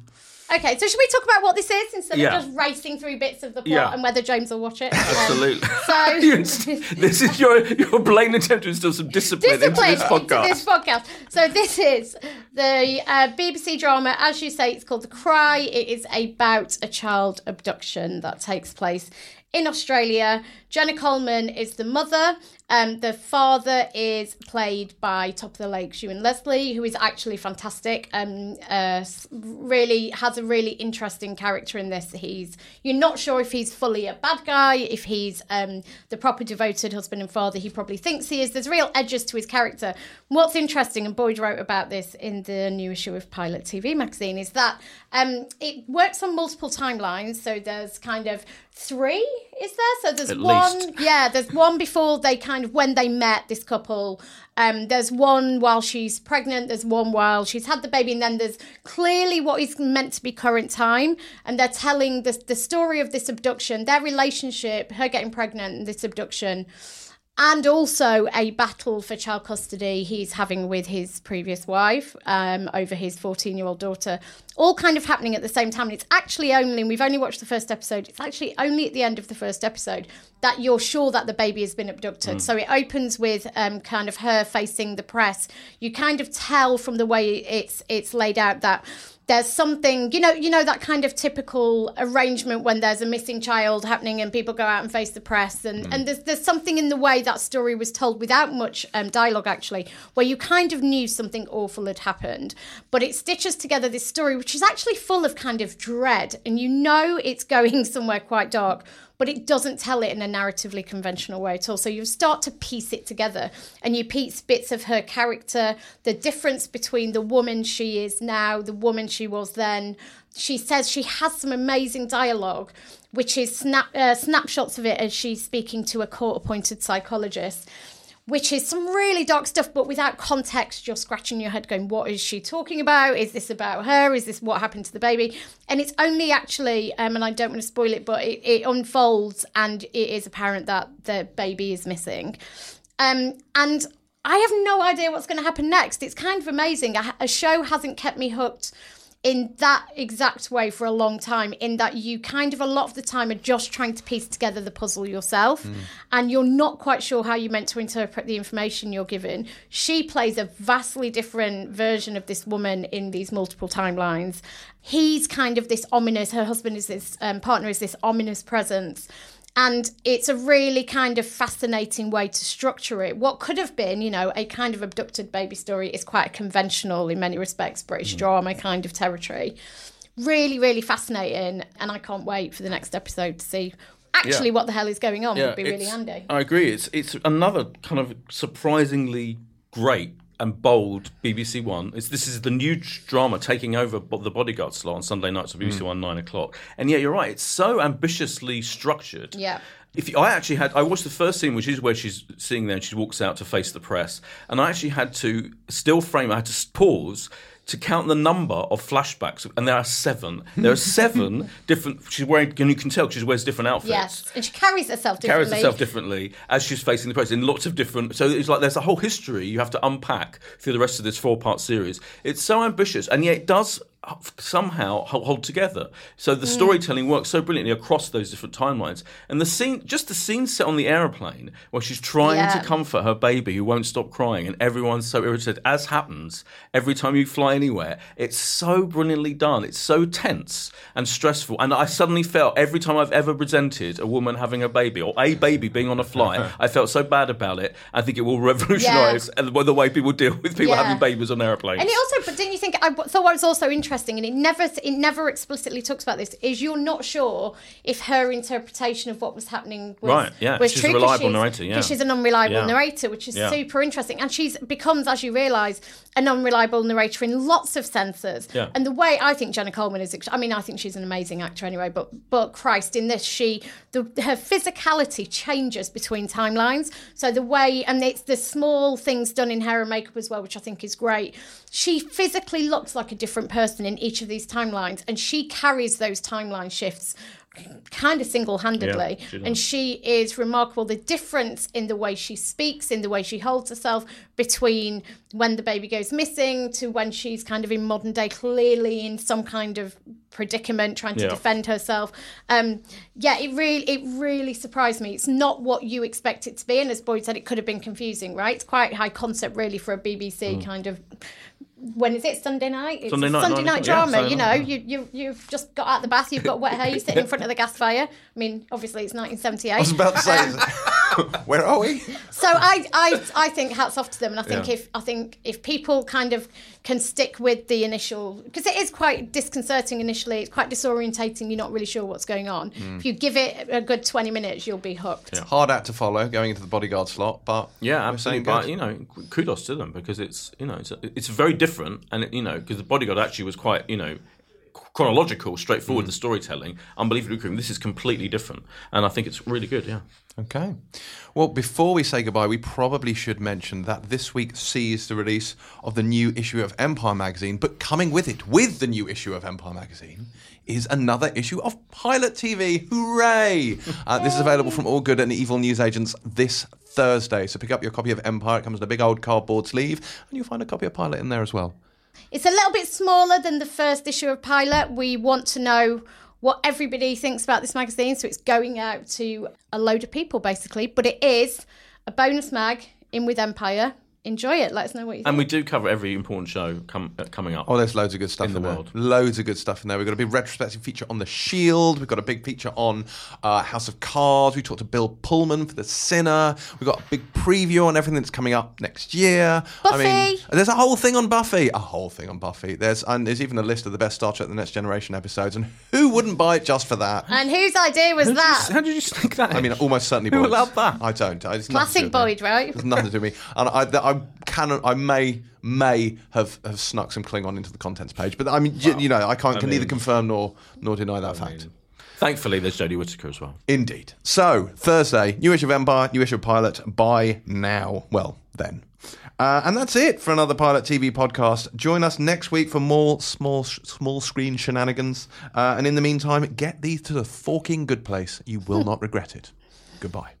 Okay, so should we talk about what this is instead Yeah. of just racing through bits of the plot Yeah. and whether James will watch it? *laughs* Um, Absolutely. so *laughs* this is your your blatant attempt to instill some discipline, discipline into this podcast. this podcast. So this is the uh, BBC drama, as you say, it's called The Cry. It is about a child abduction that takes place in Australia. Jenna Coleman is the mother. Um, the father is played by top of the lake Ewen Leslie, who is actually fantastic. Um, uh, really has a really interesting character in this. He's you're not sure if he's fully a bad guy, if he's um, the proper devoted husband and father he probably thinks he is. There's real edges to his character. What's interesting, and Boyd wrote about this in the new issue of Pilot TV magazine, is that um, it works on multiple timelines. So there's kind of three, is there? So there's At one, least. yeah, there's one before they kind of when they met this couple. Um, there's one while she's pregnant. There's one while she's had the baby, and then there's clearly what is meant to be current time, and they're telling the the story of this abduction, their relationship, her getting pregnant, and this abduction. And also a battle for child custody he's having with his previous wife um, over his 14 year old daughter all kind of happening at the same time. And it's actually only and we've only watched the first episode it's actually only at the end of the first episode that you're sure that the baby has been abducted. So it opens with um, kind of her facing the press. You kind of tell from the way it's it's laid out that there's something you know you know that kind of typical arrangement when there's a missing child happening and people go out and face the press and and there's there's something in the way that story was told without much um, dialogue actually where you kind of knew something awful had happened but it stitches together this story which is actually full of kind of dread and you know it's *laughs* going somewhere quite dark but it doesn't tell it in a narratively conventional way at all. So you start to piece it together and you piece bits of her character, the difference between the woman she is now, the woman she was then. She says she has some amazing dialogue, which is snap, uh, snapshots of it as she's speaking to a court appointed psychologist which is some really dark stuff, but without context, you're scratching your head going, What is she talking about? Is this about her? Is this what happened to the baby? And it's only actually, um, and I don't want to spoil it, but it, it unfolds and it is apparent that the baby is missing. Um, and I have no idea what's going to happen next. It's kind of amazing. A, a show hasn't kept me hooked in that exact way for a long time in that you kind of a lot of the time are just trying to piece together the puzzle yourself and you're not quite sure how you're meant to interpret the information you're given. She plays a vastly different version of this woman in these multiple timelines. He's kind of this ominous her husband is this um, partner is this ominous presence and it's a really kind of fascinating way to structure it. What could have been, you know, a kind of abducted baby story is quite a conventional, in many respects, British mm. drama kind of territory. Really, really fascinating. And I can't wait for the next episode to see actually Yeah. what the hell is going on. Would be really handy. I agree. It's it's another kind of surprisingly great and bold BBC One. It's, this is the new drama taking over bo- the Bodyguard slot on Sunday nights of BBC mm. One nine o'clock. And yeah, you're right. It's so ambitiously structured. Yeah. If you, I actually had, I watched the first scene, which is where she's sitting there and she walks out to face the press, and I actually had to still frame. I had to pause to count the number of flashbacks, and there are seven. There are *laughs* seven different. She's wearing, and you can tell she wears different outfits Yes. And she carries herself differently. carries herself differently as she's facing the press in lots of different. So it's like there's a whole history you have to unpack through the rest of this four part series. It's so ambitious, and yet it does somehow hold together. So the hmm. storytelling works so brilliantly across those different timelines. And the scene, just the scene set on the aeroplane where she's trying Yeah. to comfort her baby who won't stop crying, and everyone's so irritated, as happens every time you fly anywhere. It's so brilliantly done. It's so tense and stressful. And I suddenly felt every time I've ever presented a woman having a baby or a baby being on a flight, *laughs* I felt so bad about it. I think it will revolutionise the the way people deal with people Yeah. having babies on airplanes. And it also, but didn't you think? I w- thought what was also interesting, and it never, it never explicitly talks about this. Is you're not sure if her interpretation of what was happening was Right, yeah. was She's true. a reliable she's- narrator, yeah. she's an unreliable Yeah. narrator, which is Yeah. super interesting, and she's becomes, as you realise, an unreliable narrator in lots of senses. Yeah. And the way I think Jenna Coleman is, I mean, I think she's an amazing actor anyway, but but Christ, in this, she the her physicality changes between timelines. So the way, and it's the small things done in hair and makeup as well, which I think is great. She physically looks like a different person in each of these timelines, and she carries those timeline shifts kind of single-handedly. Yeah, she and she is remarkable. The difference in the way she speaks in the way she holds herself between when the baby goes missing to when she's kind of in modern day clearly in some kind of predicament trying to Yeah. defend herself. Um yeah it really it really surprised me. It's not what you expect it to be and as boyd said it could have been confusing right? It's quite high concept really for a bbc kind of when is it Sunday night? It's. Sunday night, Sunday nine night o'clock. Yeah, drama. You know, night, you you you've just got out the bath, you've got wet hair, you're sitting in front of the gas fire. I mean, obviously it's 1978. I was about to say, um, *laughs* where are we? So I, I, I think hats off to them, and I think Yeah. if I think if people kind of can stick with the initial, because it is quite disconcerting initially, it's quite disorientating. You're not really sure what's going on. Mm. If you give it a good 20 minutes, you'll be hooked. Yeah. Hard act to follow going into the bodyguard slot, but Yeah, we're saying absolutely. But you know, kudos to them because it's you know it's it's very different, and it, you know because the bodyguard actually was quite you know chronological, straightforward. The storytelling, unbelievably. This is completely different, and I think it's really good. Yeah. Okay. Well, before we say goodbye, we probably should mention that this week sees the release of the new issue of Empire magazine, but coming with it, with the new issue of Empire magazine, is another issue of Pilot TV. Hooray! *laughs* Uh, this is available from all good and evil newsagents this Thursday. So pick up your copy of Empire. It comes in a big old cardboard sleeve, and you'll find a copy of Pilot in there as well. It's a little bit smaller than the first issue of Pilot. We want to know what everybody thinks about this magazine, so it's going out to a load of people basically. But it is a bonus mag in with Empire. Enjoy it. Let us know what you think. And we do cover every important show com- uh, coming up. Oh, there's loads of good stuff in, the there. world. Loads of good stuff in there. We've got a big retrospective feature on The Shield. We've got a big feature on uh, House of Cards. We talked to Bill Pullman for The Sinner. We've got a big preview on everything that's coming up next year. I mean, Buffy. there's a whole thing on Buffy. A whole thing on Buffy. There's and there's even a list of the best Star Trek: The Next Generation episodes. And who wouldn't buy it just for that? and whose idea was that? How did you sneak that? I mean, almost certainly. Who Boyd's. allowed that? I don't. It's nothing do Classic with. Boyd, right? It's nothing to do with me. And I, that I can, I may, may have, have snuck some Klingon into the contents page, but I mean, you, you know, I can't can neither confirm nor nor deny that fact. Thankfully, there's Jodie Whittaker as well. Indeed. So Thursday, new issue of Empire, new issue of Pilot. By now, well then. Uh, and that's it for another Pilot TV podcast. Join us next week for more small small screen shenanigans. Uh, and in the meantime, get these to the forking good place. You will not regret it. Goodbye.